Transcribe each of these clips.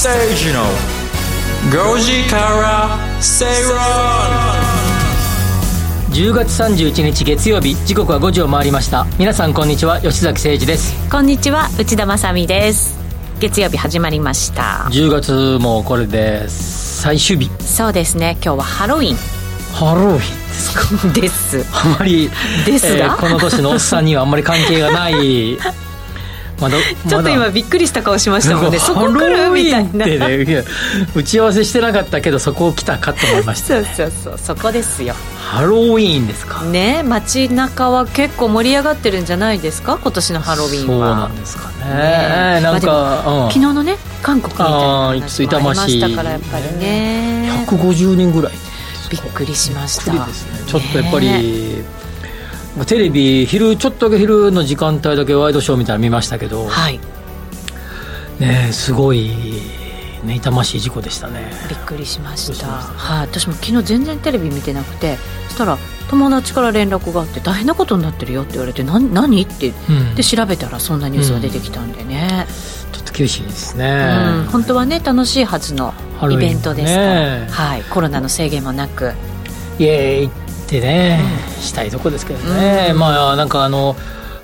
吉崎誠二の5時から正論10月31日月曜日時刻は5時を回りました。皆さんこんにちは。吉崎誠二です。こんにちは内田まさです。月曜日始まりました。10月もこれで最終日。そうですね。今日はハロウィン。ハロウィンですか？です。あまりですが、えーこの年のおっさんにはあんまり関係がないまだ ちょっと今びっくりした顔しましたもんね。そこ来るみたいな。ね打ち合わせしてなかったけどそこを来たかと思いました。そうそうそうそこですよ。ハロウィーンですか？ね街中は結構盛り上がってるんじゃないですか？今年のハロウィンそうはなんですかね。ね。なんか、まあうん。昨日のね韓国みたいな話もありましたからやっぱりね。150人ぐらい。びっくりしました。びっくりですね。ちょっとやっぱり、ねテレビ昼ちょっとだけ昼の時間帯だけワイドショーみたいなの見ましたけど、はい。ねすごい、ね、痛ましい事故でしたね。びっくりしました。はい、私も昨日全然テレビ見てなくてそしたら友達から連絡があって大変なことになってるよって言われて何何ってうん。で調べたらそんなニュースが出てきたんでね、ちょっと厳しいですうねん、本当はね楽しいはずのイベントですから、ねはい、コロナの制限もなく。イエーイってね、したいとこですけどね、まあなんかあの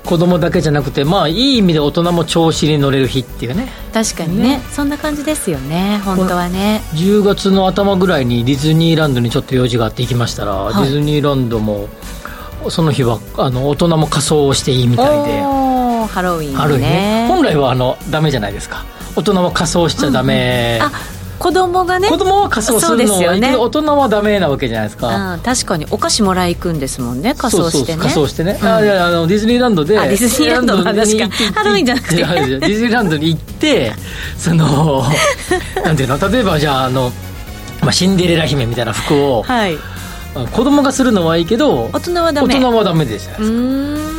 子供だけじゃなくてまあいい意味で大人も調子に乗れる日っていうね。確かにね。そんな感じですよね本当はね。10月の頭ぐらいにディズニーランドにちょっと用事があって行きましたら、はい。ディズニーランドもその日はあの大人も仮装をしていいみたいで。ハロウィンね。あるね。本来はあのダメじゃないですか。大人は仮装しちゃダメ、あ子供がね子供は仮装するのそうですよね。はいいけど大人はダメなわけじゃないですか、うん、確かにお菓子もらい行くんですもんね仮装してね。仮装してね、うん。あいやあのディズニーランドであディズニーランドの話か。ハロウィンじゃなくて。ディズニーランドに行って そのなんていうの例えばじゃああの、まあ、シンデレラ姫みたいな服を、はい子供がするのはいいけど大人はダメ。大人はダメですじゃなういです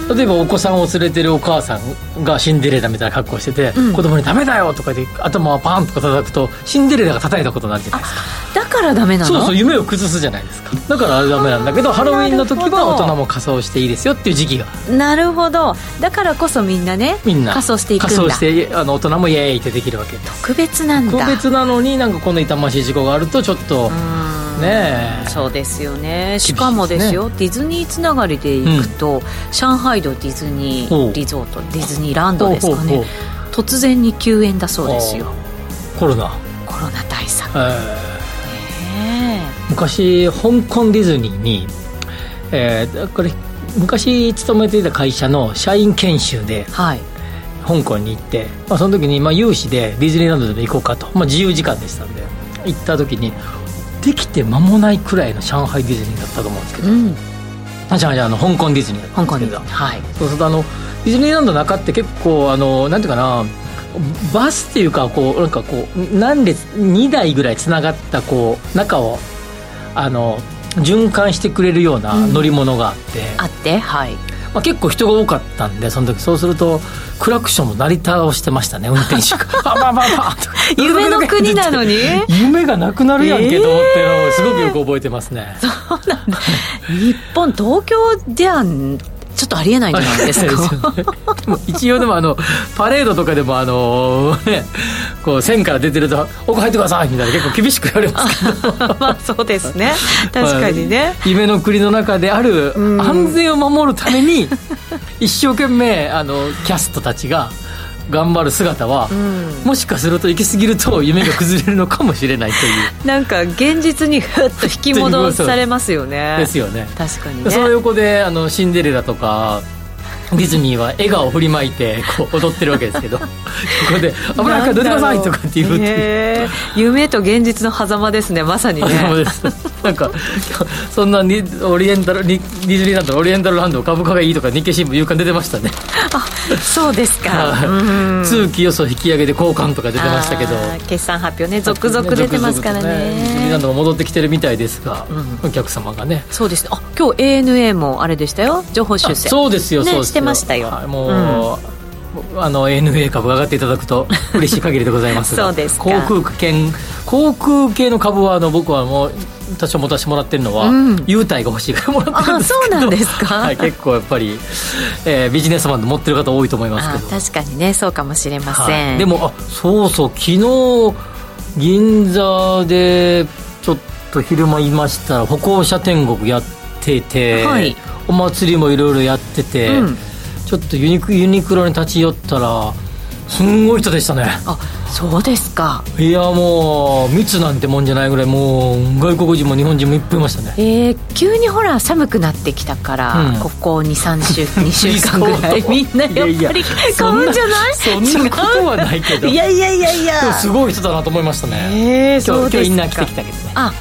かーん。例えばお子さんを連れてるお母さんがシンデレラみたいな格好してて、うん。子供に「ダメだよ!」とかで頭をパンとか叩くとシンデレラが叩いたことになるじゃないですかだからダメなの？そうそう夢を崩すじゃないですか。だからダメなんだけどハロウィンの時は大人も仮装していいですよっていう時期が。なるほど。だからこそみんなねみんな。仮装していくんだ。仮装してあの大人もイエーイってできるわけ。特別なんだ。個別なのになんかこの痛ましい事故があるとちょっとうーんね。えそうですよね。しかもですよディズニーつながりで行くと、上海道ディズニーリゾートディズニーランドですかね。突然に休園だそうですよ。コロナ、コロナ対策。え昔香港ディズニーに、えーこれ昔勤めていた会社の社員研修でえはい。香港に行って、まあ、その時にまあ有志でディズニーランドでも行こうかと、まあ、自由時間でしたんで行った時にできて間もないくらいの上海ディズニーだったと思うんですけど、うん。あじゃあじゃああの香港ディズニーだったん香ですけど。はい。そうするとあのディズニーランドの中って結構あのなんていうかなバスっていうかこうなんかこう何列2台ぐらいつながったこう中をあの循環してくれるような乗り物があって、あってはいまあ、結構人が多かったんでその時そうするとクラクションも鳴り倒してましたね運転手が「あばばば」と。か 夢の国なのに？夢がなくなるやんけと思ってるのをすごくよく覚えてますね、日本東京ではちょっとありえないんじゃないですか一応でもあのパレードとかでもあのねこう線から出てると「奥入ってください」みたいな結構厳しく言われます。け どまあそうですね。確かにね、夢の国の中であるうん。安全を守るために一生懸命あのキャストたちが頑張る姿は、うん。もしかすると行き過ぎると夢が崩れるのかもしれないという。なんか現実にふっと引き戻されますよね。ですよね。確かにね。その横であのシンデレラとかディズニーは笑顔を振りまいてこう踊ってるわけですけど。ここで「危ないからどいてください」とかって言うっていう。へー夢と現実の狭間ですねまさにね。です。なんかそんなにオリエンタルにディズニーランドのオリエンタルランド株価がいいとか日経新聞夕刊出てましたね。あそうですか。通期予想引き上げで交換とか出てましたけど。決算発表ね続々出てますから続々とディズニーランねドも戻ってきてるみたいですが、うお客様がね。そうです。ねあ今日 ANA もあれでしたよ。情報修正。あそうですよ、ねそうです。よしてましたよ。はいもう、もあの ANA 株上がっていただくと嬉しい限りでございます。そうですか。航空券航空系の株はあの僕はもう多少持たせてもらってるのは、うん。優待が欲しいからもらってるんですけど。あそうなんですか。はい、結構やっぱり、えービジネスマンで持ってる方多いと思いますけど。あ確かにねそうかもしれません、はい。でもあそうそう昨日銀座でちょっと昼間いましたら歩行者天国やってて、はい。お祭りもいろいろやってて、うんちょっとユニクユニクロに立ち寄ったらすんごい人でしたね。あそうですか。いやもう密なんてもんじゃないぐらいもう外国人も日本人もいっぱいいましたね。えー、急にほら寒くなってきたから、うん。ここ23週2週間ぐらい。みんなやっぱり買うんじゃない？そんなそんなことはないけど。いやいやいやいや。すごい人だなと思いましたね。えー、そうですか今日インナー着てきたけどね。あ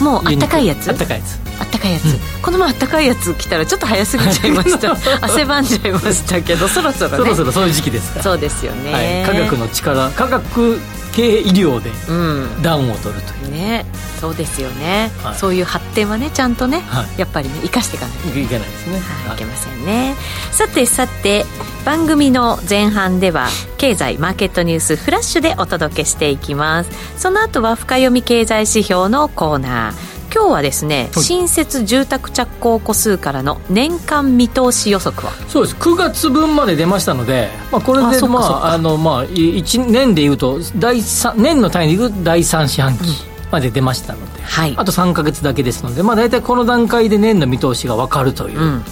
もうあったかいやつ？あったかいやつあったかいやつ、この前あったかいやつ着たらちょっと早すぎちゃいました。汗ばんじゃいましたけどそろそろね。そろそろそういう時期ですか。らそうですよね、はい、科学の力科学系医療でうん。暖を取るという。ね。そうですよね、はい。そういう発展はねちゃんとね、はい。やっぱりね生かしていかないと。いけないですね、はい、いけませんね。さてさて番組の前半では経済マーケットニュースフラッシュでお届けしていきます。その後は深読み経済指標のコーナー今日はですね、はい。新設住宅着工戸数からの年間見通し予測は？そうです。9月分まで出ましたので、まあ、これあでまああのまあ1年でいうと第三年の単位でいうと第3四半期まで出ましたので、はい。あと3か月だけですので、まあ、大体この段階で年の見通しが分かるといううん。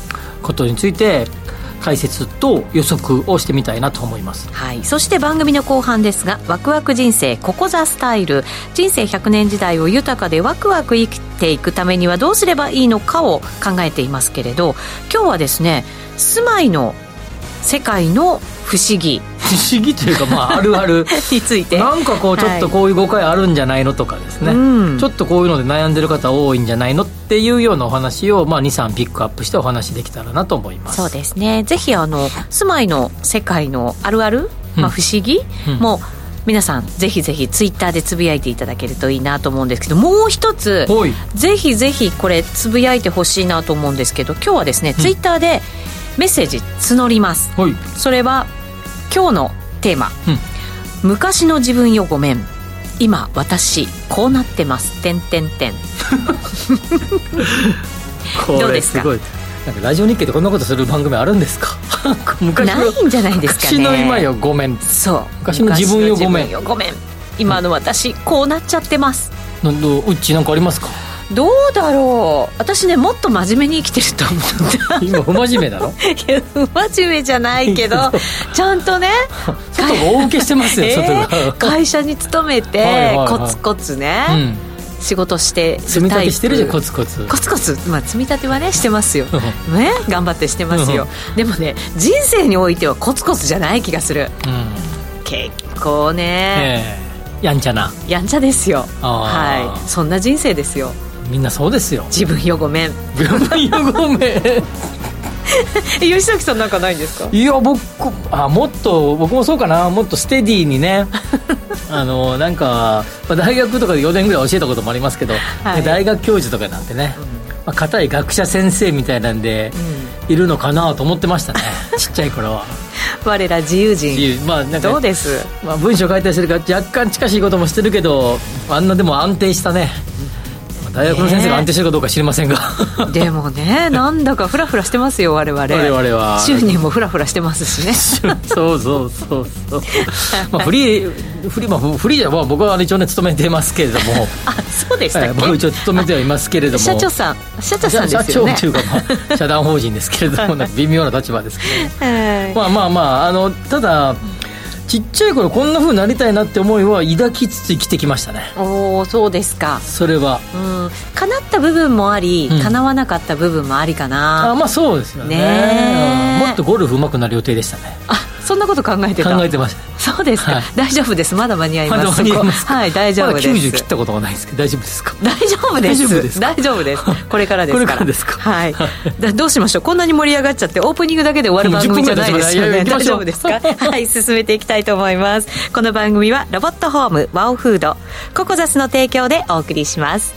ことについて解説と予測をしてみたいなと思います。はい、そして番組の後半ですが「ワクワク人生ここザスタイル」人生100年時代を豊かでワクワク生きていくためにはどうすればいいのかを考えていますけれど今日はですね住まいの世界の不思議。不思議というか、まあ、あるある。について。なんかこうちょっとこういう誤解あるんじゃないのとかですね、うん。ちょっとこういうので悩んでる方多いんじゃないのっていうようなお話を、まあ、23ピックアップしてお話できたらなと思います。そうですね。ぜひあの住まいの世界のあるある、まあ、うん不思議、うん。も皆さんぜひぜひツイッターでつぶやいていただけるといいなと思うんですけどもう一つぜひぜひこれつぶやいてほしいなと思うんですけど今日はですね、ツイッターでメッセージ募ります。ほい。それは今日のテーマ。うん「昔の自分よごめん。今私こうなってます」てんてんてん。どうですか？なんかラジオ日経でこんなことする番組あるんですか？ないんじゃないですかね。昔の今よごめん。そう。昔の自分よごめん。昔の自分よごめん。今の私こうなっちゃってます。なんどうっちなんかありますか？どうだろう。私ねもっと真面目に生きてると思う今不真面目だろ いや不真面目じゃないけど ちゃんとね外が大受けしてますよ、えー会社に勤めはいてはいはい。コツコツね、うん。仕事して積み立てしてるじゃんコツツコツ。コツコツ、まあ、積み立てはねしてますよ。ね頑張ってしてますよ。でもね人生においてはコツコツじゃない気がする。うん。結構ね、ええ。やんちゃな。やんちゃですよ。はい。そんな人生ですよみんなそうですよ。自分よごめん。いやごめん。え 吉崎さんなんかないんですか？いや僕あもっと僕もそうかな。もっとステディにね。あのなんか、まあ、大学とかで4年ぐらい教えたこともありますけど、はい。大学教授とかなんてね、まあ、硬い学者先生みたいなんで、いるのかなと思ってましたね。ちっちゃい頃は。我ら自由人。まあなんかどうです？まあ、文章書いたりするから若干近しいこともしてるけどあんなでも安定したね。まあ大学の先生が安定してるかどうか知りませんが、でもね なんだかフラフラしてますよ我々。我々は。収入もフラフラしてますしね。そうそうそうそう。まあフリーフリー、まあ、フリーじゃ、まあ、僕は一応ね勤めてますけれども、あそうでしたっけ、はい僕一応勤めてはいますけれども。社長さん。社長さん社ですよね。長というか、まあ、社団法人ですけれども微妙な立場ですけど。はい。まあまあまああのただちっちゃい頃こんな風になりたいなって思いは抱きつつ生きてきましたね。おおそうですか。それは。うん。叶った部分もあり、うん。叶わなかった部分もありかあなまあそうですよね。ねもっとゴルフ上手くなる予定でしたね。あそんなこと考えてた？考えてました。そうですか、はい。大丈夫です。まだ間に合います。まだ間に合いますそこはい大丈夫です、まだ90切ったことがないですけど大丈夫ですか？大丈夫です。大丈夫ですか？大丈夫です。これからですから。これからですか？はい。だどうしましょう？こんなに盛り上がっちゃってオープニングだけで終わる番組じゃないですよもう10分ぐらね大丈夫ですか？はい進めていきたいと思います。この番組はロボットホームワオフードココザスの提供でお送りします。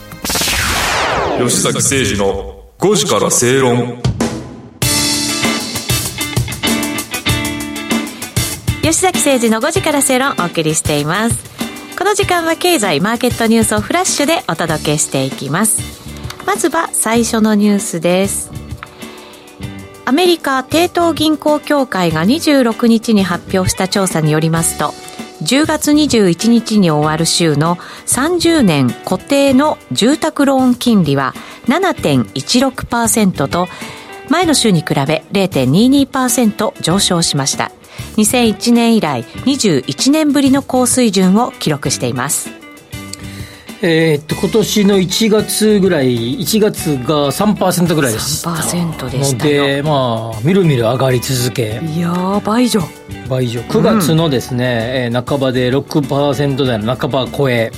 吉崎誠二の5時から正論吉崎誠二の5時から正論お送りしています。この時間は経済マーケットニュースをフラッシュでお届けしていきます。まずは最初のニュースです。アメリカ帝東銀行協会が26日に発表した調査によりますと10月21日に終わる週の30年固定の住宅ローン金利は7.16%と前の週に比べ0.22%上昇しました。2001年以来21年ぶりの高水準を記録しています。えー、っと今年の1月ぐらい1月が3%ぐらいでした。3%でしたのでまあみるみる上がり続け。いや倍以上。倍以上。9月のですね、うん、半ばで6%台の半ば超え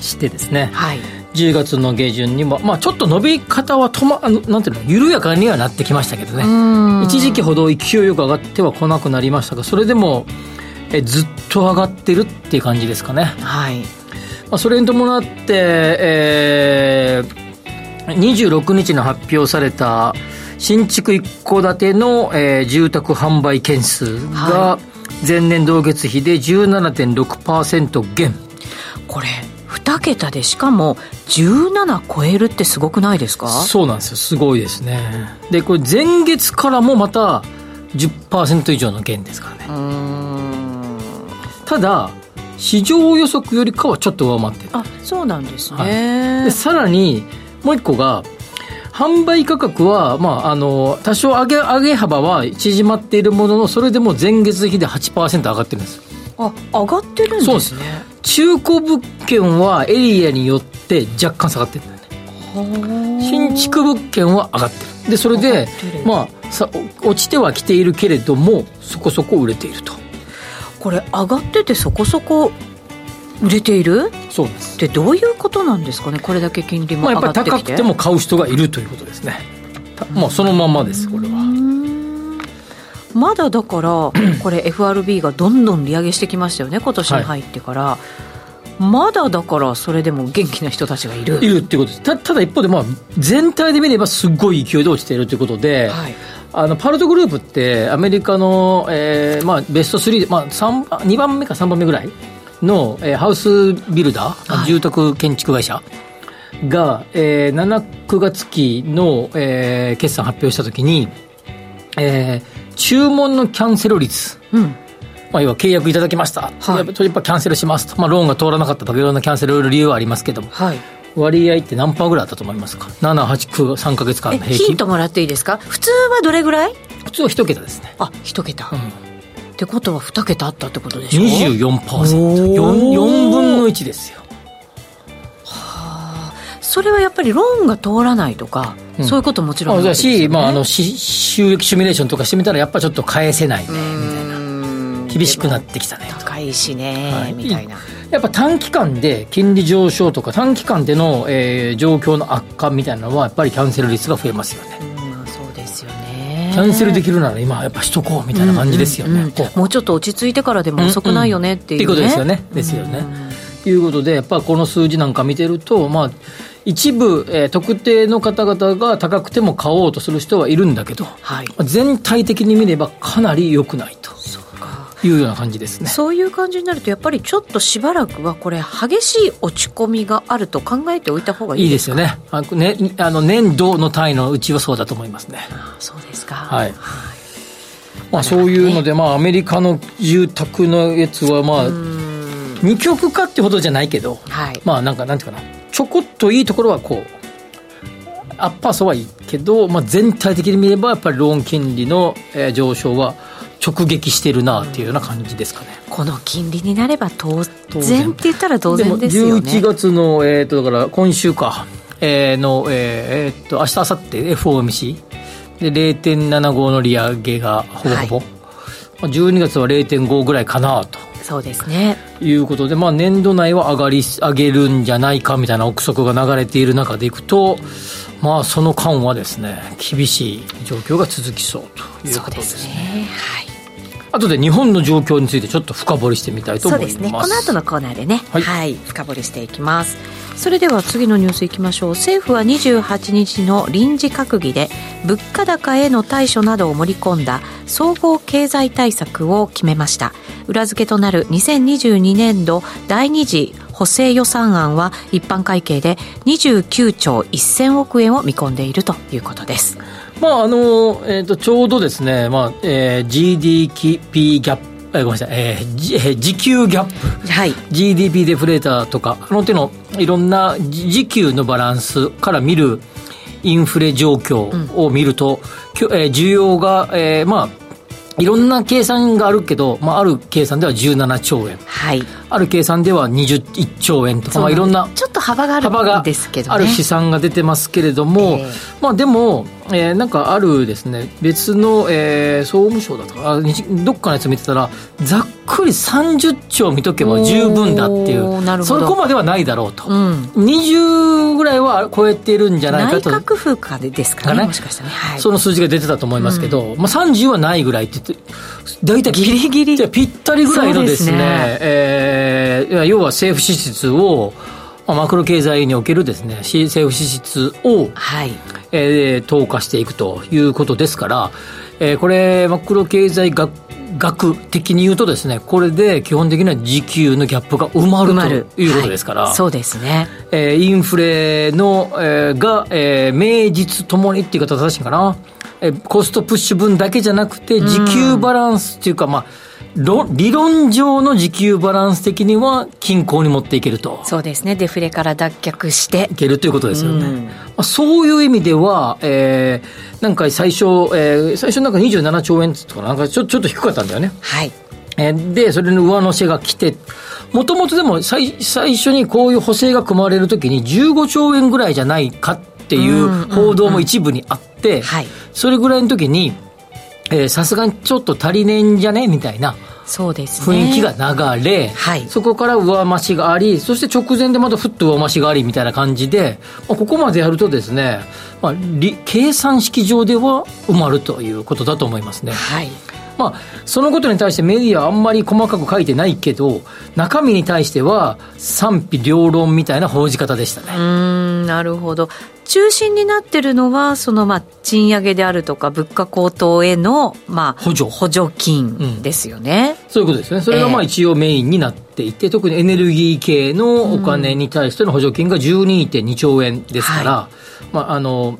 してですね、はい、10月の下旬にも、まあ、ちょっと伸び方は止まなんていうの緩やかにはなってきましたけどね。一時期ほど勢いよく上がってはこなくなりましたがそれでもえずっと上がってるっていう感じですかね。はい、まあ、それに伴って、えー、26日に発表された新築一戸建ての、えー、住宅販売件数が前年同月比で17.6%減、これ2桁でしかも17超えるってすごくないですか？そうなんですよ。すごいですね。でこれ前月からもまた10%以上の減ですからね。ただ市場予測よりかはちょっと上回ってる。あそうなんですね、はい、でさらにもう一個が販売価格は、まあ、あの多少上げ上げ幅は縮まっているもののそれでも前月比で8%上がってるんですあ上がってるんですね。中古物件はエリアによって若干下がってるんだね。新築物件は上がってる。でそれでまあさ落ちてはきているけれどもそこそこ売れていると。これ上がっててそこそこ売れている？そうです。でどういうことなんですかね？これだけ金利も上がってきて、まあ、やっぱり高くても買う人がいるということですね。まあそのままですこれはまだだから これ FRB がどんどん利上げしてきましたよね今年に入ってから、はい、まだだからそれでも元気な人たちがいる。いるっていうことです。たただ一方でまあ全体で見ればすごい勢いで落ちているということで、はい、あのパルトグループってアメリカの、えーまあ、ベスト3で、まあ、2番目か3番目ぐらいの、えー、ハウスビルダー、はい、住宅建築会社が、えー、7、9月期の、えー、決算発表したときに、えー、注文のキャンセル率、うん。まあ、要は契約いただきました、はい、やっぱキャンセルしますと、まあ、ローンが通らなかった。とかいろんなキャンセル理由はありますけども、はい、割合って何パーぐらいあったと思いますか？7、8、9、3か月間の平均。ヒントもらっていいですか？普通はどれぐらい？普通は一桁ですね。あ一桁、うん、ってことは2桁あったってことでしょ？24%4 4分の1ですよ。それはやっぱりローンが通らないとか、うん、そういうこともちろんだし、まあ、あの収益シミュレーションとかしてみたらやっぱちょっと返せないねみたいな。厳しくなってきたね。高いしね、はい、みたいな。やっぱ短期間で金利上昇とか短期間での、えー、状況の悪化みたいなのはやっぱりキャンセル率が増えますよね、うん、そうですよね。キャンセルできるなら今やっぱしとこうみたいな感じですよね、うんうんうん、もうちょっと落ち着いてからでも遅くないよねっていう、ね、うんうん、っていうことですよね。ですよね、ということでやっぱこの数字なんか見てるとまあ一部、えー、特定の方々が高くても買おうとする人はいるんだけど、はい、全体的に見ればかなり良くないと。いうような感じですね。そういう感じになるとやっぱりちょっとしばらくはこれ激しい落ち込みがあると考えておいた方がいいですよね。あねあの年度の単位のうちはそうだと思いますね。そうですか。はい、はい。まあ、そういうので、まあ、アメリカの住宅のやつは、まあ、二極化ってほどじゃないけど、はい、まあ、なんか、なんていうかな、ちょこっといいところはこうアッパー層はいいけど、まあ、全体的に見ればやっぱりローン金利の、えー、上昇は直撃してるなっていうような感じですかね、この金利になれば当然って言ったら当然ですよね。11月の、えーと、だから今週か、えー、の、えー、えー、っと明日明後日 FOMC で0.75の利上げがほぼほぼ、はい、12月は0.5ぐらいかなとそうですね。いうことで、まあ、年度内は上がり上げるんじゃないかみたいな憶測が流れている中でいくと、まあ、その間はですね厳しい状況が続きそうということですね。すね。はい。後で日本の状況についてちょっと深掘りしてみたいと思います。そうですね。この後のコーナーでね、はい、はい、深掘りしていきますそれでは次のニュースいきましょう。政府は28日の臨時閣議で物価高への対処などを盛り込んだ総合経済対策を決めました。裏付けとなる2022年度第2次補正予算案は一般会計で29兆1000億円を見込んでいるということです。まああのえーと、ちょうどですね、まあえー、GDP ギャップえごめんなさい、えー、じえー、時給ギャップ、はい、GDP デフレーターとか、あの手のいろんな時給のバランスから見るインフレ状況を見ると、うん、えー、需要が、えー、まあ、いろんな計算があるけど、まあ、ある計算では17兆円、はい、ある計算では21兆円とか、まあ、いろんなちょっと幅があるんですけど、ね、ある試算が出てますけれども、えー、まあ、でも、えー、なんかあるですね。別の、えー、総務省だとかどっかのやつ見てたらざっくり30兆見とけば十分だっていう。そこまではないだろうと、うん、20ぐらいは超えてるんじゃないかと。内閣府かでですかね。もしかしたらね、はい、その数字が出てたと思いますけど、うん、まあ、30はないぐらいって言って大体ギリギリ。ぴったりぐらいのですねすね、えー、要は政府支出をマクロ経済におけるですね政府支出を、はい。えー、投下していくということですから、えー、これマクロ経済学額的に言うとですねこれで基本的には時給のギャップが埋まるということですから、はい、そうですね、えー、インフレの、えー、が、えー、名実ともにっていう方正しいかな、えー、コストプッシュ分だけじゃなくて時給バランスっていうか、まあ理論上の時給バランス的には均衡に持っていけると。そうですね。デフレから脱却して。いけるということですよね、うん、まあ、そういう意味では、えー、なんか最初、えー、最初なんか27兆円とかな。んかちょちょっと低かったんだよね。はい。えー、でそれの上乗せが来てもともとでも最最初にこういう補正が組まれるときに15兆円ぐらいじゃないかっていう報道も一部にあって、それぐらいの時にさすがにちょっと足りねえんじゃね？みたいな。そうです、ね、雰囲気が流れ、はい、そこから上増しがあり、そして直前でまたふっと上増しがありみたいな感じで、まあ、ここまでやるとですね、まあ、計算式上では埋まるということだと思いますね。はいまあ、そのことに対してメディアはあんまり細かく書いてないけど、中身に対しては賛否両論みたいな報じ方でしたね。うん、なるほど。中心になってるのは、そのまあ賃上げであるとか、物価高騰へのまあ補助。補助金ですよね、うん、そういうことですね、それがまあ一応メインになっていて、えー、特にエネルギー系のお金に対しての補助金が12.2兆円ですから、はい、まあ、あの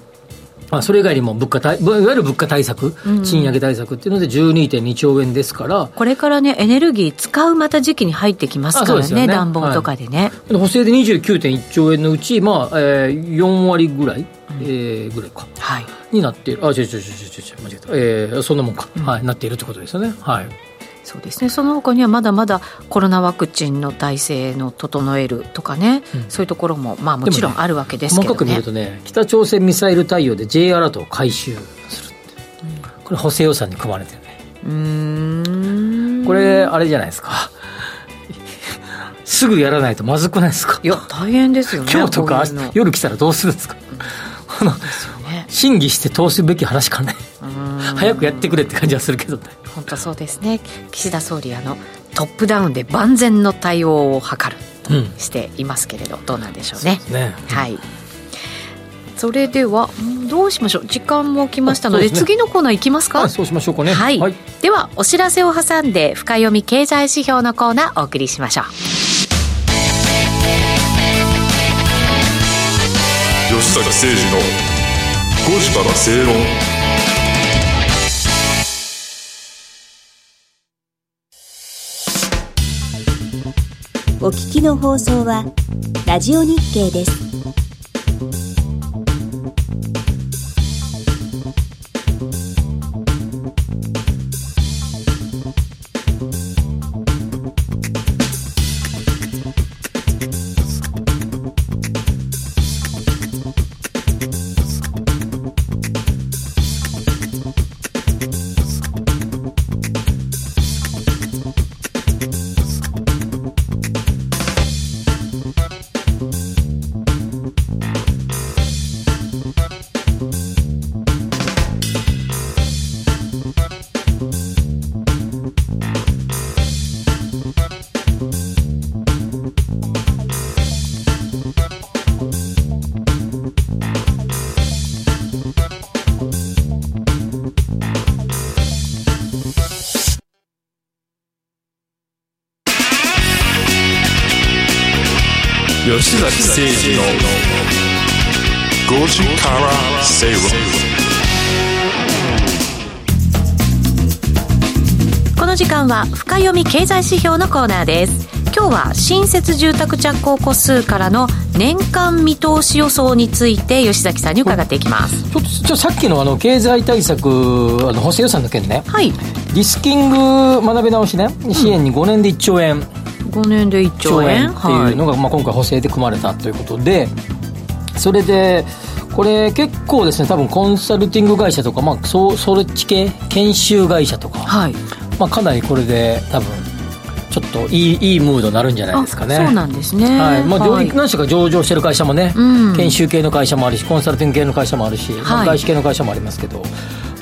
まあ、それ以外にも物価対、いわゆる物価対策、賃上げ対策っていうので12.2兆円ですから、これからね、エネルギー使うまた時期に入ってきますからね、ね。暖房とかでね。はい、補正で29.1兆円のうち、まあえー、4割ぐらい、えー、ぐらいか、はい、になっている、あ、違う違う違う違う違う、間違えた、えー、そんなもんか、うん、はい、なっているということですよね。はいそうですね。その他にはまだまだコロナワクチンの体制の整えるとかね、うん、そういうところもまあもちろんあるわけですけど、ね、細かく見るとね北朝鮮ミサイル対応で J アラートを回収するう。ん、これ補正予算に組まれてるね。うん。これあれじゃないですか。すぐやらないとまずくないですか？いや大変ですよね今日とか夜来たらどうするんですか、うん、ね、審議して通すべき話かね。早くやってくれって感じはするけどね本当そうですね。岸田総理あのトップダウンで万全の対応を図るとしていますけれど、うん、どうなんでしょうね。うね。はい。それではどうしましょう。時間も来ましたので、ね、次のコーナーいきますか、はい、そうしましょうかね、はい、はい、ではお知らせを挟んで深読み経済指標のコーナーお送りしましょう。吉坂誠二の5時から正論お聞きの放送はラジオ日経です。崎誠二の5時から正論この時間は深読み経済指標のコーナーです。今日は新設住宅着工戸数からの年間見通し予想について吉崎さんに伺っていきます。ちょっとさっきのあの経済対策あの補正予算の件ね。はい。リスキング学び直しね。支援に5年で1兆円、5年で1兆円？っていうのが、まあ、今回補正で組まれたということでそれでこれ結構ですね多分コンサルティング会社とか、まあ、そうそれ地系？研修会社とか、はい、はいまあ、かなりこれで多分ちょっといいいいムードになるんじゃないですかね。あそうなんですね。はい。まあ、はい。何社か上場してる会社もね、うん。研修系の会社もあるしコンサルティング系の会社もあるし、まあはい外資系の会社もありますけど、ま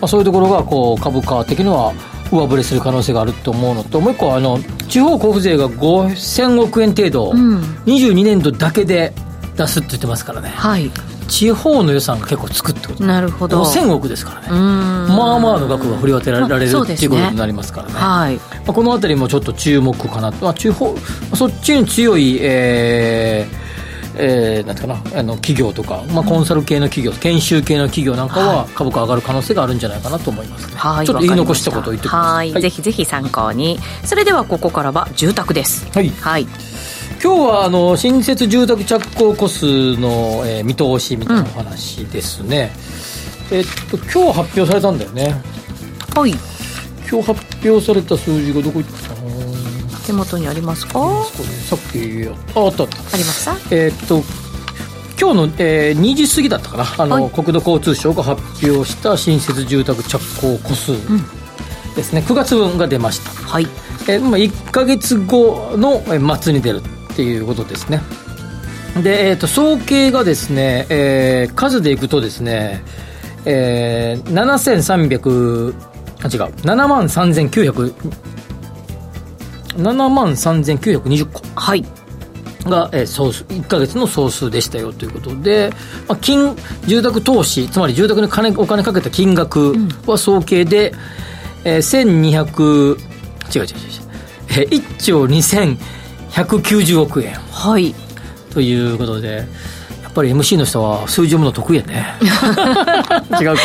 あ、そういうところがこう株価的には上振れする可能性があると思うのともう一個はあの地方交付税が5000億円程度、ん。22年度だけで出すって言ってますからね。はい。地方の予算が結構つくってこと。なるほど。5000億ですからね。まあまあの額が振り分けられるまあね。っていうことになりますからね。はい。まあ、この辺りもちょっと注目かなと、まあ、地方そっちに強い、えーえーなんていうかなあの企業とか、まあ、コンサル系の企業、研修系の企業なんかは株価上がる可能性があるんじゃないかなと思いますね、はい。ちょっと言い残したことを言ってきますはい、ぜひぜひ参考に。それではここからは住宅です。はい。はい。今日はあの新設住宅着工戸数の、えー見通しみたいなお話ですね、えっと今日発表されたんだよね。はい。今日発表された数字がどこ行っ手元にありますか？さっきああった。ありました？えーっと今日の、えー2時過ぎだったかな。あの、はい。国土交通省が発表した新設住宅着工戸数ですね、9月分が出ました、はい。えーまあ、1か月後のえー末に出るっていうことですね。で、えーっと総計がですね、えー数でいくとですね、えー、7300あ違う。7万3900 7万3920個。はい。が、えー総数1か月の総数でしたよということで、まあ、金住宅投資つまり住宅に金お金かけた金額は総計で、えー、1200違う違う違う違う、えー、1兆2190億円。はい。ということでぱり MC の人は数字読むの得意やね。違うか、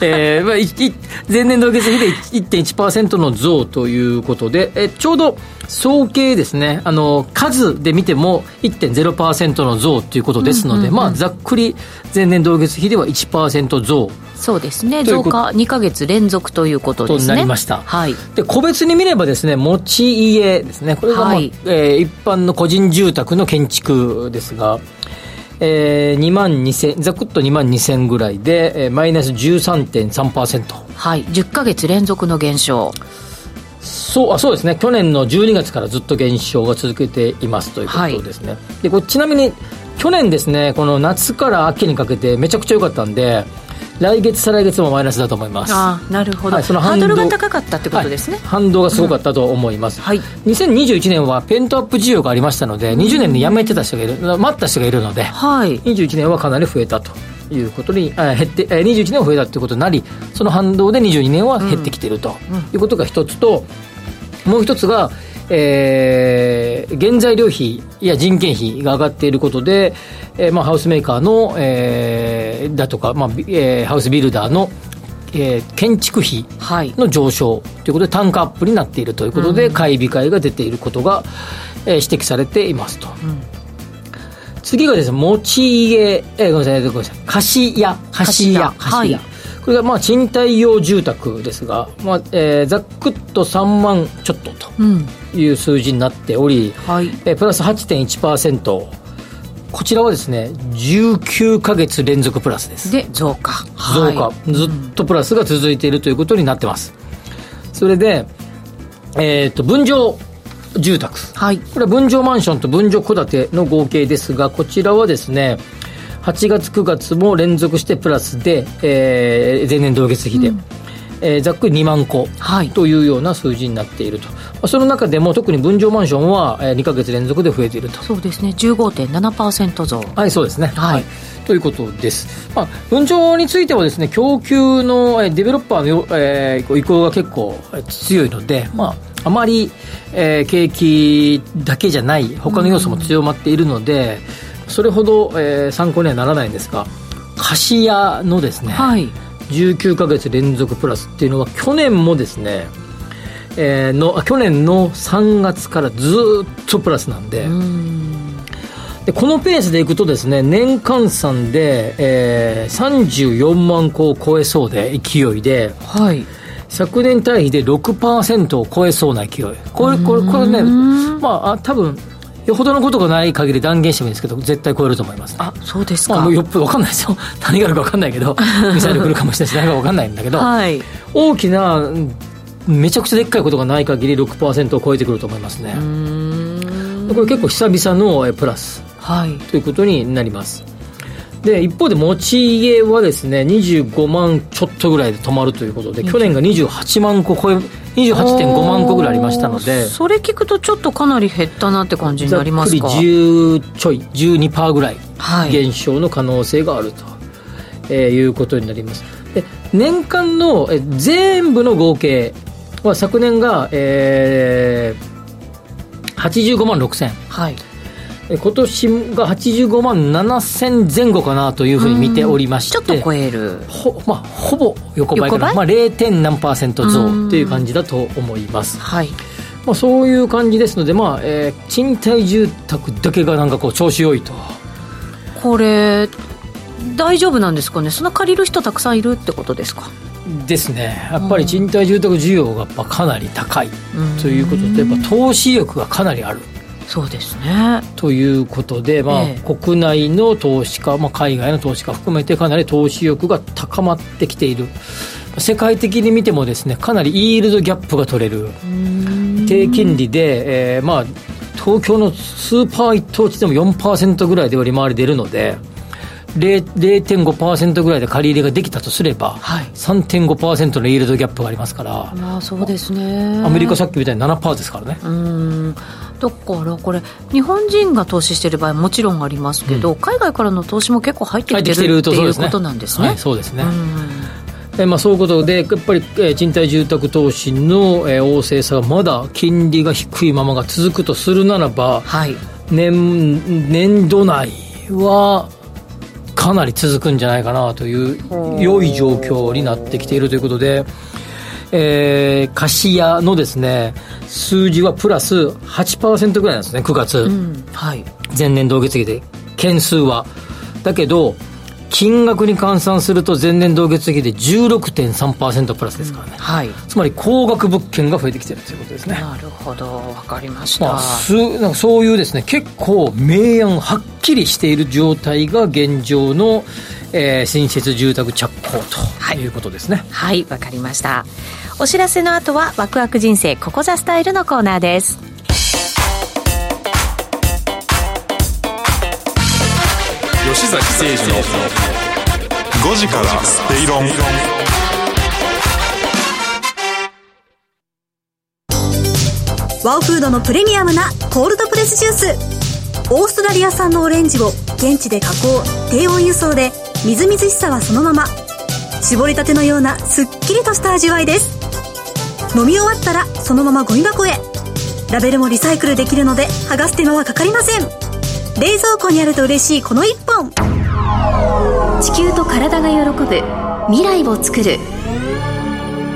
えーまあ、前年同月比で1.1%の増ということで、えーちょうど総計ですね。あの数で見ても1.0%の増ということですので、まあ、ざっくり前年同月比では1%増。そうですね。増加2か月連続ということですね。となりました。はい。で個別に見ればですね持ち家ですね。これが、まあはい。えー一般の個人住宅の建築ですが、えー、2万2000ざくっと2万2000ぐらいで、えーマイナス13.3%はい。10か月連続の減少そうあそうですね。去年の12月からずっと減少が続けていますということですね、でこれちなみに去年ですねこの夏から秋にかけてめちゃくちゃ良かったんで来月再来月もマイナスだと思います。ああなるほど、はいそのハードルが高かったってことですね、はい反動がすごかったと思います、はい。2021年はペントアップ需要がありましたので20年で辞めてた人がいる待った人がいるのではい。21年はかなり増えたということにあ減ってえー21年は増えたということになりその反動で22年は減ってきているということが一つともう一つがえー原材料費や人件費が上がっていることで、えーまあ、ハウスメーカーの、えーだとか、まあビえーハウスビルダーの、えー建築費はい。の上昇ということで単価アップになっているということで、買い控えが出ていることが、えー指摘されていますと。次がですね、持ち家、えーごめんなさい、ごめんなさい、貸し家、貸し家、貸し家これがまあ賃貸用住宅ですが、まあえーざっくっと3万ちょっとうん。という数字になっており、はいえープラス8.1%。こちらはですね、19ヶ月連続プラスです。で増加増加、はいずっとプラスが続いているということになってます。それで、えっ、と、分譲住宅。はいこれは分譲マンションと分譲戸建ての合計ですが、こちらはですね、8月、9月も連続してプラスで、えー前年同月比で、えーざっくり2万戸はいというような数字になっていると。まあその中でも特に分譲マンションは、え2ヶ月連続で増えていると。そうですね15.7%増はい、そうですね。はいということです。まあ、分譲についてはですね、供給のえーデベロッパーのよ、えー意向が結構えー強いので、まあ、あまり、えー、景気だけじゃない他の要素も強まっているので、うん、それほど、えー、参考にはならないんですが貸家のですね、はい、19か月連続プラスっていうのは去年もですねえー、の去年の3月からずっとプラスなんで、でこのペースでいくとですね年換算で、えー、34万個を超えそうで勢いで、はい、昨年対比で6%を超えそうな勢い。これこれこれねまあ多分よほどのことがない限り断言してもいいんですけど絶対超えると思います、ね、あそうですか、まあ、よっぽど分かんないですよ。何があるか分かんないけど ミサイル来るかもしれないし何か分かんないんだけど、はい、大きなめちゃくちゃでっかいことがない限り6%を超えてくると思いますね。これ結構久々のプラス、はい、ということになりますで一方で持ち家はですね25万ちょっとぐらいで止まるということで去年が28万個超え28.5万個ぐらいありましたのでそれ聞くとちょっとかなり減ったなって感じになりますか？ざっくり10ちょい12%ぐらい減少の可能性があると、はい、えー、いうことになります。で年間のえ全部の合計は昨年が、えー、85万6000、はい、今年が85万7000前後かなというふうに見ておりましてちょっと超える。ほ,、まあ、ほぼ横ばいかな、まあ、0. 何パーセント増という感じだと思います。はい。まあ、そういう感じですので、まあえー、賃貸住宅だけがなんかこう調子良いと。これ大丈夫なんですかね？そんな借りる人たくさんいるってことですか？ですね。やっぱり賃貸住宅需要がやっぱかなり高いということで、やっぱ投資意欲がかなりある。そうですね。ということで、まあ、ええ、国内の投資家、まあ、海外の投資家含めてかなり投資意欲が高まってきている。世界的に見てもですねかなりイールドギャップが取れる。低金利で、えーまあ、東京のスーパー一等地でも4%ぐらいで利回り出るので。0.5%ぐらいで借り入れができたとすれば、はい、3.5%のイールドギャップがありますから、まあ、そうですね。アメリカさっきみたいに7%ですからね。うんだからこれ日本人が投資している場合もちろんありますけど、うん、海外からの投資も結構入ってきてるっていうことなんですね。そうですね、えまあ、そういうことで、やっぱり、え賃貸住宅投資の、え旺盛さがまだ金利が低いままが続くとするならば、はい、年年度内はかなり続くんじゃないかなという。良い状況になってきているということで、えー、貸家のですね数字はプラス8%ぐらいなんですね9月、うん、はい、前年同月比で。件数は。だけど金額に換算すると前年同月比で16.3%プラスですからね、うん、はい、つまり高額物件が増えてきてるということですね。なるほど。分かりました、まあ、すなんかそういうですね結構明暗はっきりしている状態が現状の、えー、新設住宅着工とい。うことですね。はい。わ、はい、かりましたお知らせの後はワクワク人生ここザスタイルのコーナーです。吉崎誠二の5時からスペイロン。ワオフードのプレミアムなコールドプレスジュース。オーストラリア産のオレンジを現地で加工低温輸送でみずみずしさはそのまま。絞りたてのようなすっきりとした味わいです飲み終わったらそのままゴミ箱へ。ラベルもリサイクルできるので剥がす手間はかかりません。冷蔵庫にあると嬉しいこの一本。地球と体が喜ぶ未来を作る。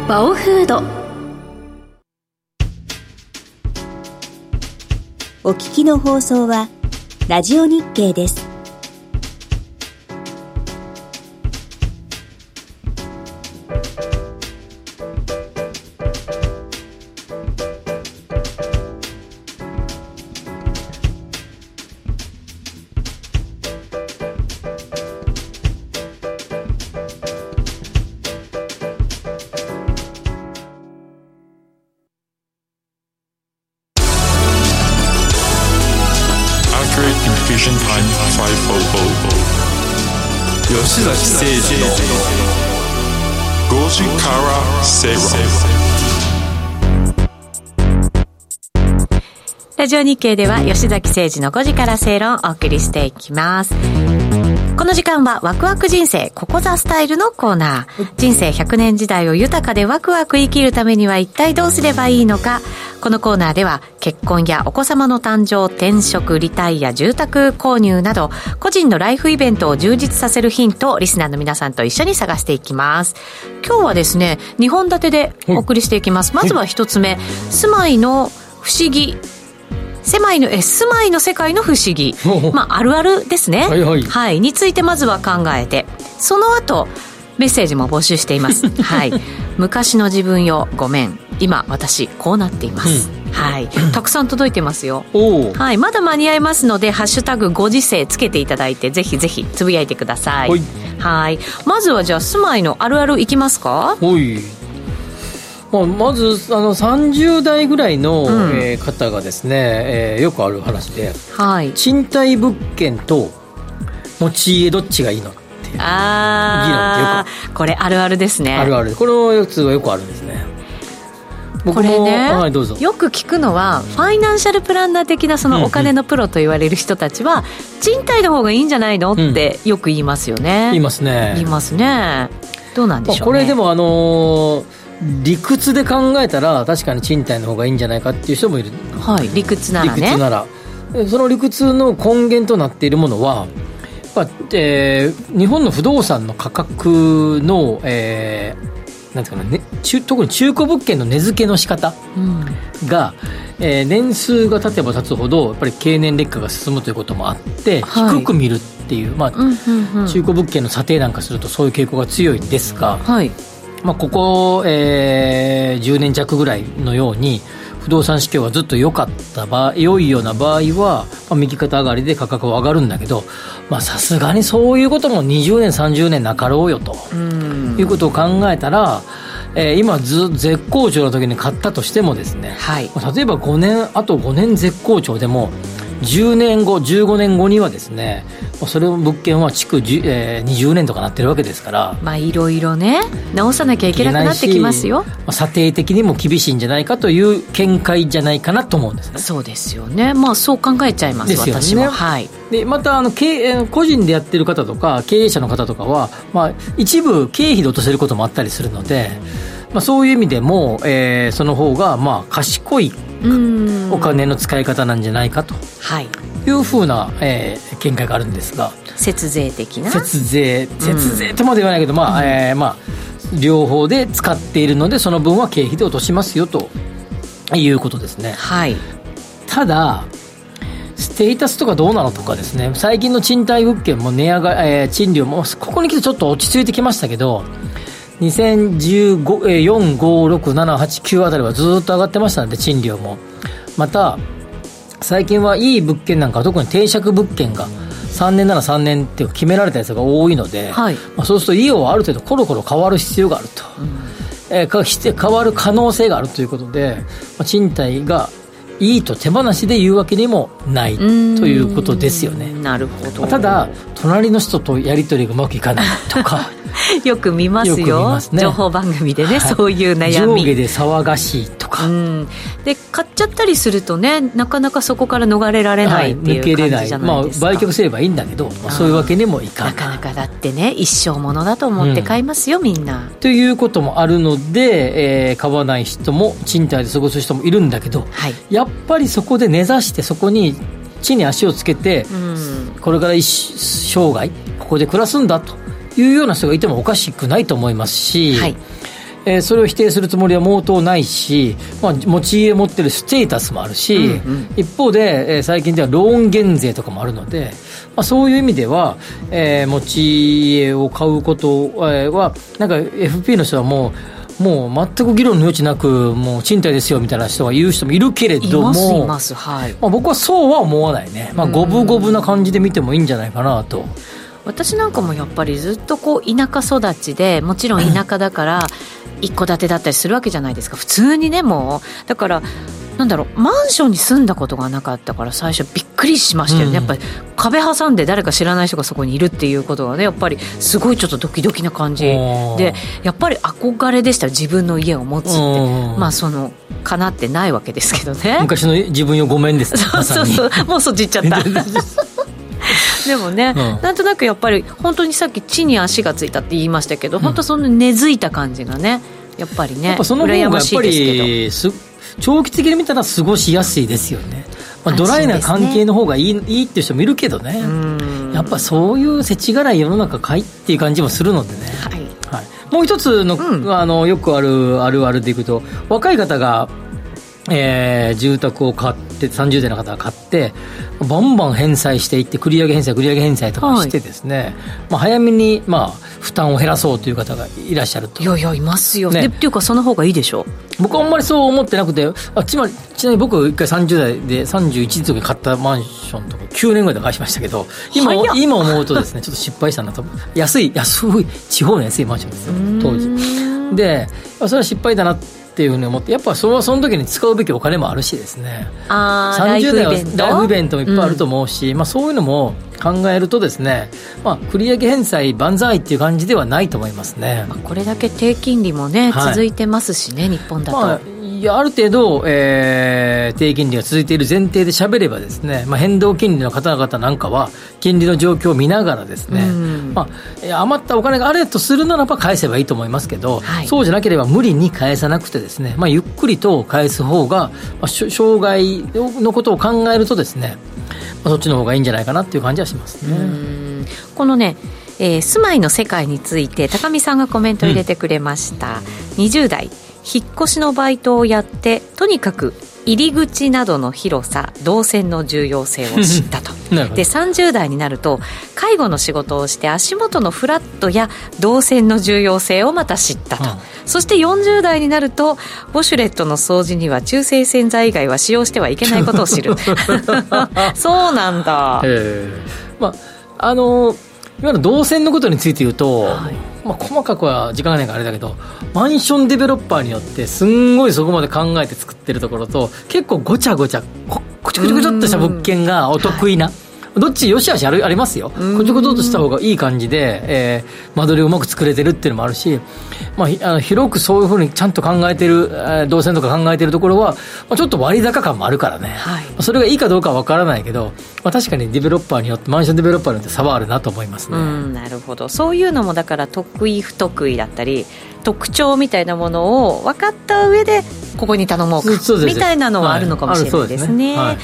バオフード。お聞きの放送はラジオ日経です。ジオ日経では吉崎誠二の5時から正論をお送りしていきます。この時間はワクワク人生ここザスタイルのコーナー。人生100年時代を豊かでワクワク生きるためには一体どうすればいいのか。このコーナーでは結婚やお子様の誕生転職リタイア住宅購入など個人のライフイベントを充実させるヒントをリスナーの皆さんと一緒に探していきます今日はですね2本立てでお送りしていきます、まずは一つ目住まいの不思議狭いのえ住まいの世界の不思議。まああるあるですね。はいはい。はい、についてまずは考えて。その後メッセージも募集しています。はい。昔の自分よごめん。今私こうなっています、はい。たくさん届いてますよ。はい、まだ間に合いますので「ハッシュタグご時世」つけていただいてぜひぜひつぶやいてください。はい。はい。まずはじゃあ住まいのあるあるいきますか？おいまあ、まずあの30代ぐらいの、ん。えー方がですね、えーよくある話ではい。賃貸物件と持ち家どっちがいいのっていうああこれあるあるですね。あるある。この4つはよくあるんですね。これね、はいどうぞ。よく聞くのはファイナンシャルプランナー的なそのお金のプロと言われる人たちは、賃貸の方がいいんじゃないのってよく言いますよね、言いますね。言いますね。どうなんでまあしょうね。これでもあのー理屈で考えたら確かに賃貸の方がいいんじゃないかっていう人もいる。はい理屈な理らね。屈なら。えその理屈の根源となっているものはやっぱ、えー日本の不動産の価格の、えーなんていうかな、ね、中特に中古物件の値付けの仕方うん。が、えー年数が経てば経つほどやっぱり経年劣化が進むということもあって、はい。低く見るっていう、まあうんうんうん。中古物件の査定なんかするとそういう傾向が強いんですが、はいまあ、ここ、えー10年弱ぐらいのように不動産市況がずっと良かった場合良いような場合は、まあ、右肩上がりで価格は上がるんだけどまあさすがにそういうことも20年30年なかろうよと、うん。いうことを考えたら、えー今ず絶好調の時に買ったとしてもですね、はい。まあ例えば5年あと5年絶好調でも10年後15年後にはですねまあそれを物件は築10、えー20年とかなってるわけですから。まあいろいろね直さなきゃいけなくなってきますよ。まあ査定的にも厳しいんじゃないかという見解じゃないかなと思うんですね。そうですよね。まあそう考えちゃいますですよね。私も。はい。でまたあの経営個人でやってる方とか経営者の方とかは、まあ、一部経費で落とせることもあったりするので、まあ、そういう意味でも、えーその方がまあ賢いうん。お金の使い方なんじゃないかと。はい。いうふうな、えー見解があるんですが。節税的な？節税。節税とまで言わないけど、まあえーまあ、両方で使っているのでその分は経費で落としますよと。いうことですね。はい。ただステータスとかどうなのとかですね。最近の賃貸物件も値上がり、えー賃料もここに来てちょっと落ち着いてきましたけど20145678あたりはずっと上がってましたので賃料も。また最近はいい物件なんかは特に定借物件が3年なら3年って決められたやつが多いので、はい。まあ、そうすると家をある程度コロコロ変わる必要があると、えーかして変わる可能性があるということで、まあ、賃貸がいいと手放しで言うわけにもないということですよね。なるほど。まあただ隣の人とやり取りがうまくいかないとか。よく見ますよ。ね。情報番組でね、はい。そういう悩み。上下で騒がしいとか、うん、で買っちゃったりするとねなかなかそこから逃れられないっていう抜けれない感じじゃまあ、ない。ですか、売却すればいいんだけど、まあ、そういうわけにもいかなないかなかだってね一生ものだと思って買いますよ、みんな。ということもあるので、えー買わない人も賃貸で過ごす人もいるんだけど、はい。やっぱりそこで根ざしてそこに地に足をつけて、うん。これから一生涯ここで暮らすんだというような人がいてもおかしくないと思いますし、はいえーそれを否定するつもりは毛頭ないし、まあ、持ち家持ってるステータスもあるし、うんうん。一方で、えー最近ではローン減税とかもあるので、まあ、そういう意味では、えー持ち家を買うことえーはなんか FP の人はもうもう全く議論の余地なくもう賃貸ですよみたいな人が言う人もいるけれいどもまあ、僕はそうは思わないね、まあ、五分五分な感じで見てもいいんじゃないかなと。私なんかもやっぱりずっとこう田舎育ちでもちろん田舎だから 一戸建てだったりするわけじゃないですか。普通にねもう。だからなんだろうマンションに住んだことがなかったから最初びっくりしましたよね、うん。やっぱり壁挟んで誰か知らない人がそこにいるっていうことがねやっぱりすごいちょっとドキドキな感じ。でやっぱり憧れでした自分の家を持つって。うん。まあそのかなってないわけですけどね。昔の自分よごめんです、そうそうそう。もうそっち行っちゃった でもね、うんなんとなくやっぱり本当にさっき地に足がついたって言いましたけど、本当その根付いた感じがねやっぱりねやっぱその方がやっぱりす長期的に見たら過ごしやすいですよね。まあ、ドライな関係の方がいい,、ね、いいっていう人もいるけどね。やっぱそういう世知辛い世の中かいっていう感じもするのでね。はい。はい、もう一つの、うん、あの、よくあるあるあるでいくと、若い方が、えー、住宅を買って、30代の方が買って、バンバン返済していって、繰り上げ返済、繰り上げ返済とかしてですね、はい、まあ、早めに、まあ、負担を減らそうという方がいらっしゃると。いやいや、いますよね。っていうか、その方がいいでしょ？う。僕はあんまりそう思ってなくて、あちまり、ちなみに僕、一回30代で、31の時に買ったマンションとか、9年ぐらいで返しましたけど、今、今思うとですね、ちょっと失敗したなと。安い、安い、地方の安いマンションですよ、当時。で、それは失敗だなって。っていうふうに思って、やっぱそのその時に使うべきお金もあるしですね、あ30代はライフイベント？もいっぱいあると思うし、うん、まあ、そういうのも考えるとですね、まあ、繰り上げ返済万歳っていう感じではないと思いますね、まあ、これだけ低金利もね、はい、続いてますしね、日本だと。まあいやある程度、えー、低金利が続いている前提で喋ればですね、まあ、変動金利の方々なんかは、金利の状況を見ながらですね、まあ、余ったお金があるとするならば返せばいいと思いますけど、はい、そうじゃなければ無理に返さなくてですね、まあ、ゆっくりと返す方が、まあ、障害のことを考えるとですね、まあ、そっちの方がいいんじゃないかなっていう感じはしますね。このねえー、住まいの世界について高見さんがコメントを入れてくれました、うん、20代引っ越しのバイトをやってとにかく入り口などの広さ動線の重要性を知ったと。で30代になると介護の仕事をして足元のフラットや動線の重要性をまた知ったと、うん、そして40代になるとウォシュレットの掃除には中性洗剤以外は使用してはいけないことを知る。そうなんだ、えー、まああのいわゆる動線のことについて言うと、はいまあ、細かくは時間がないからあれだけどマンションデベロッパーによってすんごいそこまで考えて作ってるところと結構ごちゃごちゃこちょこちょこちょっとした物件がお得意な、どっちよしあしありますよ、こちょこちょっとした方がいい感じで、えー、間取りをうまく作れてるっていうのもあるし、まあ、あの広くそういうふうにちゃんと考えてる、えー、動線とか考えてるところは、まあ、ちょっと割高感もあるからね、はい、それがいいかどうかは分からないけど、まあ、確かにデベロッパーによって、マンションデベロッパーによって差はあるなと思いますね。なるほど。そういうのもだから得意不得意だったり特徴みたいなものを分かった上でここに頼もうかみたいなのはあるのかもしれないですね。はい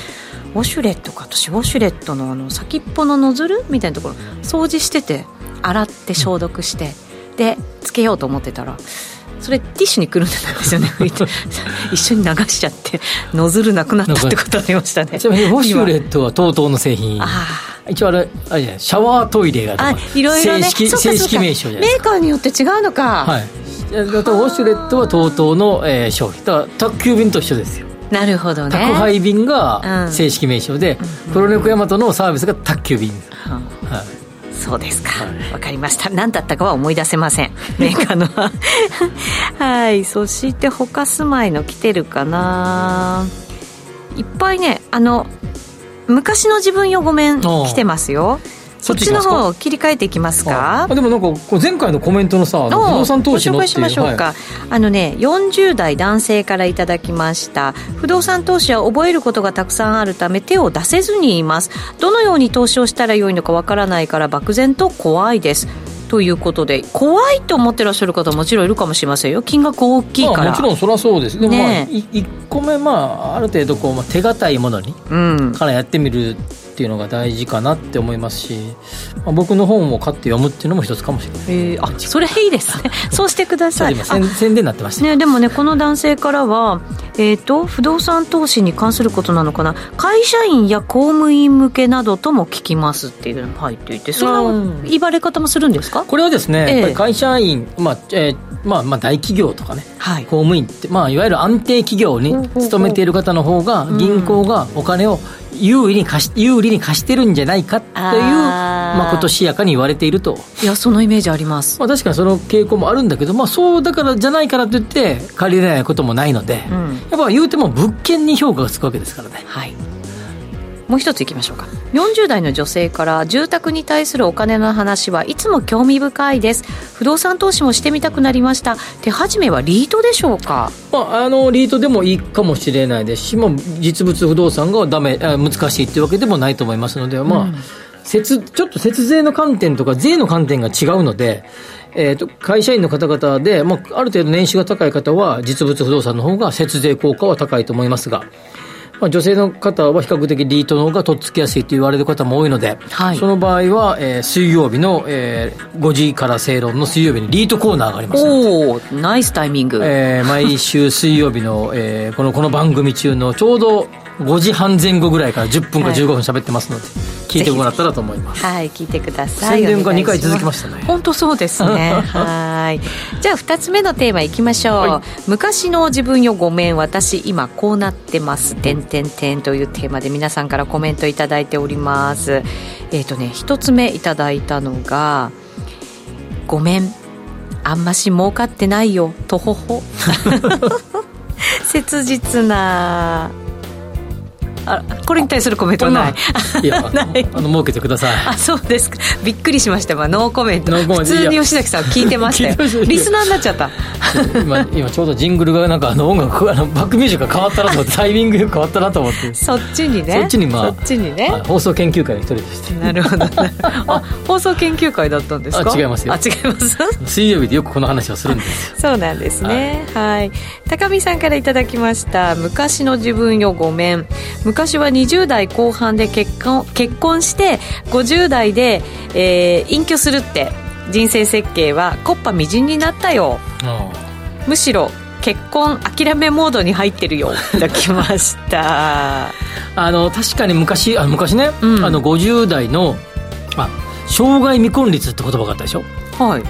ウォシュレットか私ウォシュレットのあの先っぽのノズルみたいなところ掃除してて洗って消毒して、でつけようと思ってたらそれティッシュにくるんでたんですよね。一緒に流しちゃってノズルなくなったってことありましたね。ちなみにウォシュレットは TOTO の製品。一応あれあれじゃないシャワートイレがあいろいろ、ね、正式正式名称じゃないメーカーによって違うのか。はい。だウォシュレットは TOTO の、えー、商品。だから宅急便と一緒ですよなるほどね。宅配便が正式名称で、うん、黒猫大和のサービスが宅急便、うん、はい。そうですか、はい、分かりました。何だったかは思い出せません。メーカーのは。い。そして他住まいの来てるかな。いっぱいねあの昔の自分よごめん来てますよそっちの方切り替えていきますか？あでもなんか前回のコメントのさ不動産投資のご紹介しましょうか、はい、あのね40代男性からいただきました。不動産投資は覚えることがたくさんあるため手を出せずにいます。どのように投資をしたらよいのかわからないから漠然と怖いです。ということで怖いと思ってらっしゃる方もちろんいるかもしれませんよ。金額大きいから、まあ、もちろんそれはそうです。でもまあ、ね、1個目まあある程度こう、まあ、手堅いものに、うん、からやってみるっていうのが大事かなって思いますし、まあ、僕の本を買って読むっていうのも一つかもしれない、えー、あそれいいですね。そうしてください。宣伝になってました、ね、でもねこの男性からは、えーと、不動産投資に関することなのかな。会社員や公務員向けなどとも聞きますっていうのが入っていてそんな言われ方もするんですか？これはですね、えー、会社員、まあえーまあ、まあ大企業とかね、はい、公務員って、まあ、いわゆる安定企業に勤めている方の方が銀行がお金を有利に貸し有利に貸してるんじゃないかというまあ、ことしやかに言われていると。いやそのイメージあります、まあ、確かにその傾向もあるんだけど、まあ、そうだからじゃないからといって借りれないこともないので、うん、やっぱ言うても物件に評価がつくわけですからね。はいもう一ついきましょうか。40代の女性から住宅に対するお金の話はいつも興味深いです。不動産投資もしてみたくなりました。手始めはリートでしょうか、まあ、あのリートでもいいかもしれないですし、まあ、実物不動産がダメ難しいっていうわけでもないと思いますので、まあ、うん、節ちょっと節税の観点とか税の観点が違うのでえーと、会社員の方々で、まあ、ある程度年収が高い方は、実物不動産の方が節税効果は高いと思いますが、まあ、女性の方は比較的リートの方がとっつきやすいと言われる方も多いので、はい、その場合は、えー、水曜日の、えー、5時から正論の水曜日にリートコーナーがあります。おおナイスタイミング、えー、毎週水曜日の、えー、このこの番組中のちょうど5時半前後ぐらいから10分か15分喋ってますので、はい、聞いてもらったらと思います。はい聞いてください。宣伝が2回続きましたね。本当そうですね。はい。じゃあ2つ目のテーマいきましょう、はい、昔の自分よごめん私今こうなってます「てんてんてん」というテーマで皆さんからコメント頂いております。えっ、ー、とね1つ目いただいたのが「ごめん。あんまし儲かってないよ。とほほ」切実なあこれに対するコメントはない。いや あの儲けてください。あそうですか。びっくりしました、まあ、ノーコメント。普通に吉崎さん聞いてましたよ。リスナーになっちゃった今今ちょうどジングルがなんかあの音楽あのバックミュージックが変わったなと思って。タイミングよく変わったなと思ってそっちにね。そっちにまあそっちにね。放送研究会の一人でして。なるほど。あ 放送研究会だったんですか？あ違いますよ。あ違います。水曜日でよくこの話をするんですそうなんですね。はい、はい、高見さんからいただきました昔の自分よごめん。昔は20代代後半で結婚結婚して50代で、えー、隠居するって人生設計はコッパみじんになったよ。むしろ結婚諦めモードに入ってるよ。いただきました。あの確かに昔あ昔ね、うん、あの50代のあ障害未婚率って言葉があったでしょ？はい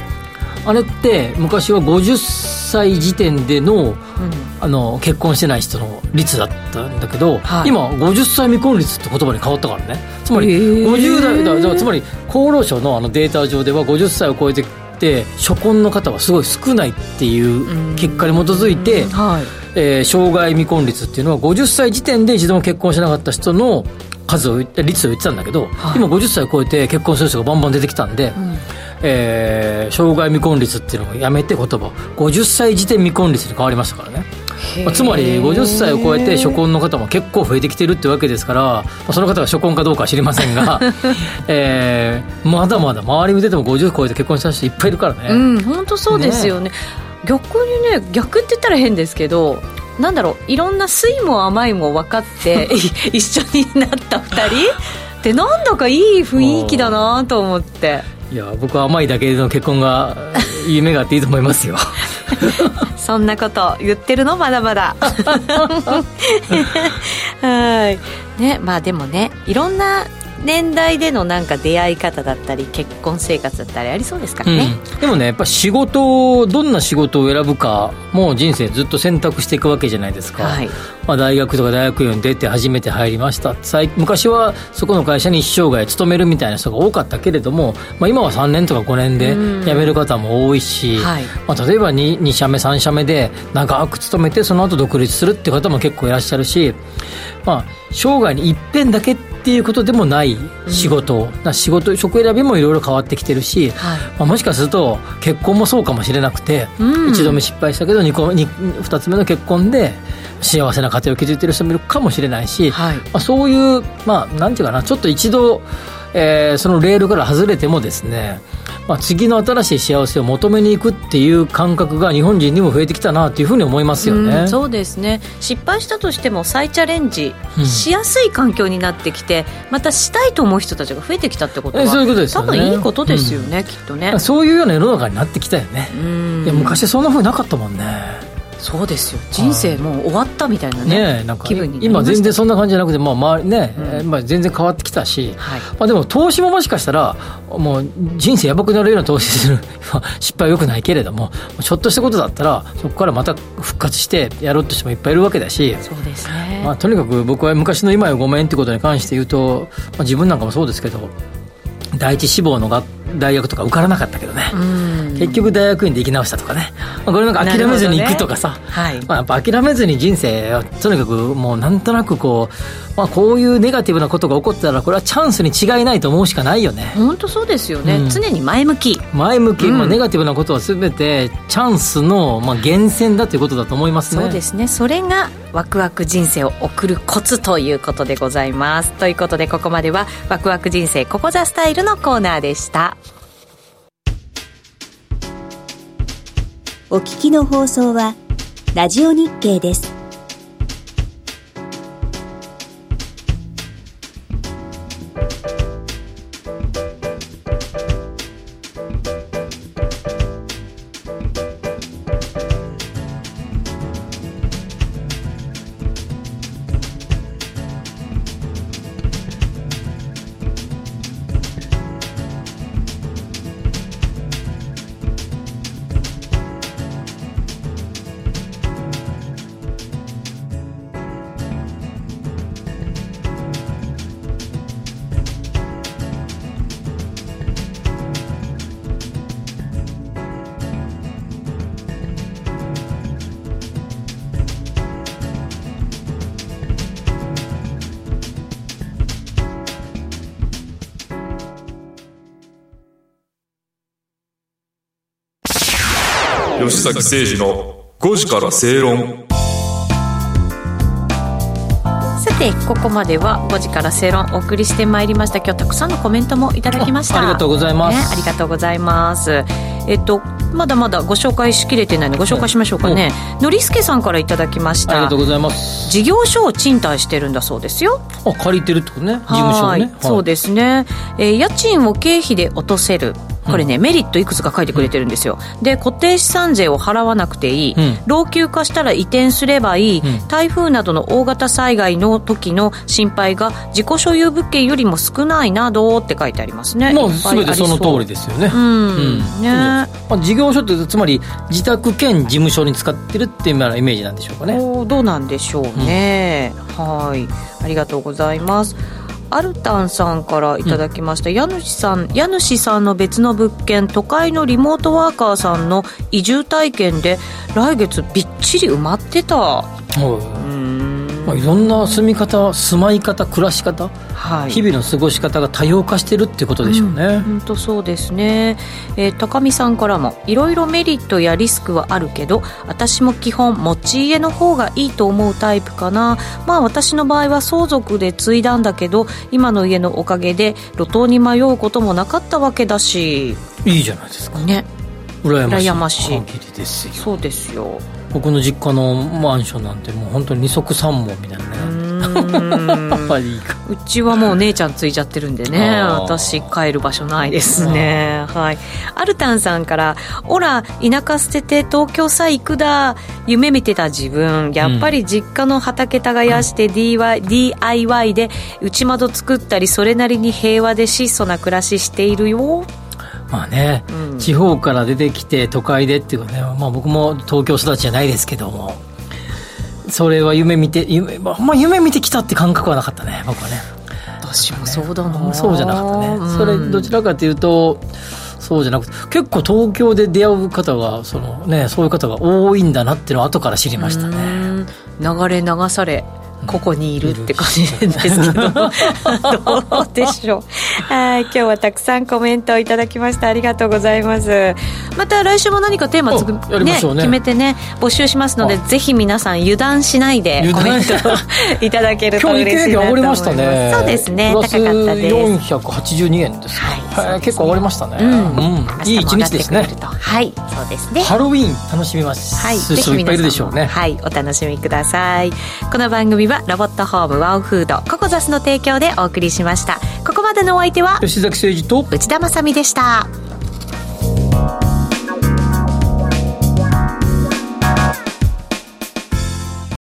あれって昔は50歳時点でのうん、あの結婚してない人の率だったんだけど、はい、今50歳未婚率って言葉に変わったからね。つまり50代だつまり厚労省のあのデータ上では50歳を超えてて初婚の方はすごい少ないっていう結果に基づいて、はい。えー、障害未婚率っていうのは50歳時点で一度も結婚しなかった人の数を率を言ってたんだけど、はい、今50歳を超えて結婚する人がバンバン出てきたんで、うんえー、障害未婚率っていうのをやめて言葉50歳時点未婚率に変わりましたからね、まあ、つまり50歳を超えて初婚の方も結構増えてきてるってわけですから、まあ、その方が初婚かどうかは知りませんが、えー、まだまだ周り見てても50超えて結婚した人いっぱいいるからね。うん本当そうですよね、ね、逆にね逆って言ったら変ですけどなんだろういろんな酸いも甘いも分かって 一緒になった2人ってなんだかいい雰囲気だなと思って。いや僕は甘いだけの結婚が 夢があっていいと思いますよ。そんなこと言ってるのまだまだ。はい。ねまあでもねいろんな年代でのなんか出会い方だったり結婚生活だったりありそうですからね、うん、でもねやっぱ仕事どんな仕事を選ぶかもう人生ずっと選択していくわけじゃないですか、はい、まあ、大学とか大学院に出て初めて入りました。昔はそこの会社に一生涯勤めるみたいな人が多かったけれども、まあ、今は3年とか5年で辞める方も多いし、はい、まあ、例えば 2, 2社目3社目で長く勤めてその後独立するっていう方も結構いらっしゃるし、まあ、生涯に一遍だけっていうことでもない仕事、うん、仕事職選びもいろいろ変わってきてるし、はい、まあ、もしかすると結婚もそうかもしれなくて、うん、1度目失敗したけど 2, 個 2, 2つ目の結婚で幸せな家庭を築いてる人もいるかもしれないし、はい、まあ、そういう、まあ、なんていうかなちょっと一度、えー、そのレールから外れてもですねまあ、次の新しい幸せを求めに行くっていう感覚が日本人にも増えてきたなというふうに思いますよね、うん、そうですね。失敗したとしても再チャレンジしやすい環境になってきて、うん、またしたいと思う人たちが増えてきたってことはそういうことですよ、ね、多分いいことですよね、うん、きっとね。そういうような世の中になってきたよね。いや昔そんなふうになかったもんねそうですよ。人生もう終わったみたいなね、ねなんか気分に今全然そんな感じじゃなくて、まあ周りね、うん、まあ、全然変わってきたし、はい、まあ、でも投資ももしかしたらもう人生やばくなるような投資する 失敗はよくないけれどもちょっとしたことだったらそこからまた復活してやろうとしてもいっぱいいるわけだしそうですね、まあ、とにかく僕は昔の今よごめんってことに関して言うと、まあ、自分なんかもそうですけど第一志望の学大学とか受からなかったけどね、結局大学院で生き直したとかね、まあ、これなんか諦めずに行くとかさ、ね。はい、まあ、やっぱ諦めずに人生をとにかくもうなんとなくこう、まあ、こういうネガティブなことが起こったらこれはチャンスに違いないと思うしかないよね。本当そうですよね、うん、常に前向き。前向き、まあ、ネガティブなことは全てチャンスの、まあ、源泉だということだと思いますね。そうですね。それがワクワク人生を送るコツということでございます。ということでここまではワクワク人生ここザスタイルのコーナーでしたお聞きの放送は、ラジオ日経です。崎誠二の5時から正論。さてここまでは5時から正論お送りしてまいりました。今日たくさんのコメントもいただきました。あありがとうございます。ね、ありがとうございます。えっとまだまだご紹介しきれてないのでご紹介しましょうかね。のりすけさんからいただきました。ありがとうございます。事業所を賃貸してるんだそうですよ。あ借りてるってことね。事務所をね。はい。そうですね、えー家賃を経費で落とせるこれね、メリットいくつか書いてくれてるんですよ。で固定資産税を払わなくていい、うん。老朽化したら移転すればいい、うん。台風などの大型災害の時の心配が自己所有物件よりも少ないなどって書いてありますね。もう全てその通りでですよね。うん、ね。まあ、事業所ってつまり自宅兼事務所に使ってるっていうようなイメージなんでしょうかね。どうなんでしょうね、はい。ありがとうございますアルタンさんからいただきました、家主さん家主さんの別の物件都会のリモートワーカーさんの移住体験で来月びっちり埋まってた。はい。うんまあ、いろんな住み方住まい方暮らし方、はい。日々の過ごし方が多様化してるってことでしょうね、本当そうですね、えー高見さんからもいろいろメリットやリスクはあるけど私も基本持ち家の方がいいと思うタイプかな。まあ私の場合は相続で継いだんだけど今の家のおかげで路頭に迷うこともなかったわけだし。いいじゃないですか。ね。羨ましい。羨ましい。限りですよ。そうですよ僕の実家のマンションなんてもう本当に二足三門みたいなうねーん。やっぱりいいかうちはもう姉ちゃんついちゃってるんでね。私帰る場所ないですね。はい。アルタンさんから「オラ田舎捨てて東京さ行くだ。夢見てた自分。やっぱり実家の畑耕して DIY, DIY で内窓作ったりそれなりに平和で質素な暮らししているよまあね、うん。地方から出てきて都会でっていうかね、まあ、僕も東京育ちじゃないですけどもそれは夢見て夢,、まあ、まあ夢見てきたって感覚はなかったね僕はね。私もそうだな。そうじゃなかったね、うん。それどちらかというとそうじゃなくて結構東京で出会う方がその、ね、そういう方が多いんだなっていうのを後から知りましたね。うん。流れ流されここにいるって感じですけど。どうでしょう。はい今日はたくさんコメントをいただきましてありがとうございます。また来週も何かテーマつくおやりましょうね。決めてね募集しますのでぜひ皆さん油断しないでコメントいただけると嬉しいなと思います。ね。そうですね高かったです。482円ですか、はいね。結構上がりましたね、うん。うん。いい一日ですね。はいそうですね。ハロウィーン楽しみます、はい、いっぱいいるでしょうね。はい、お楽しみください。この番組はロボットホームワオフードココザスの提供でお送りしました。ここまでのお相手は吉崎誠二と内田まさみでした。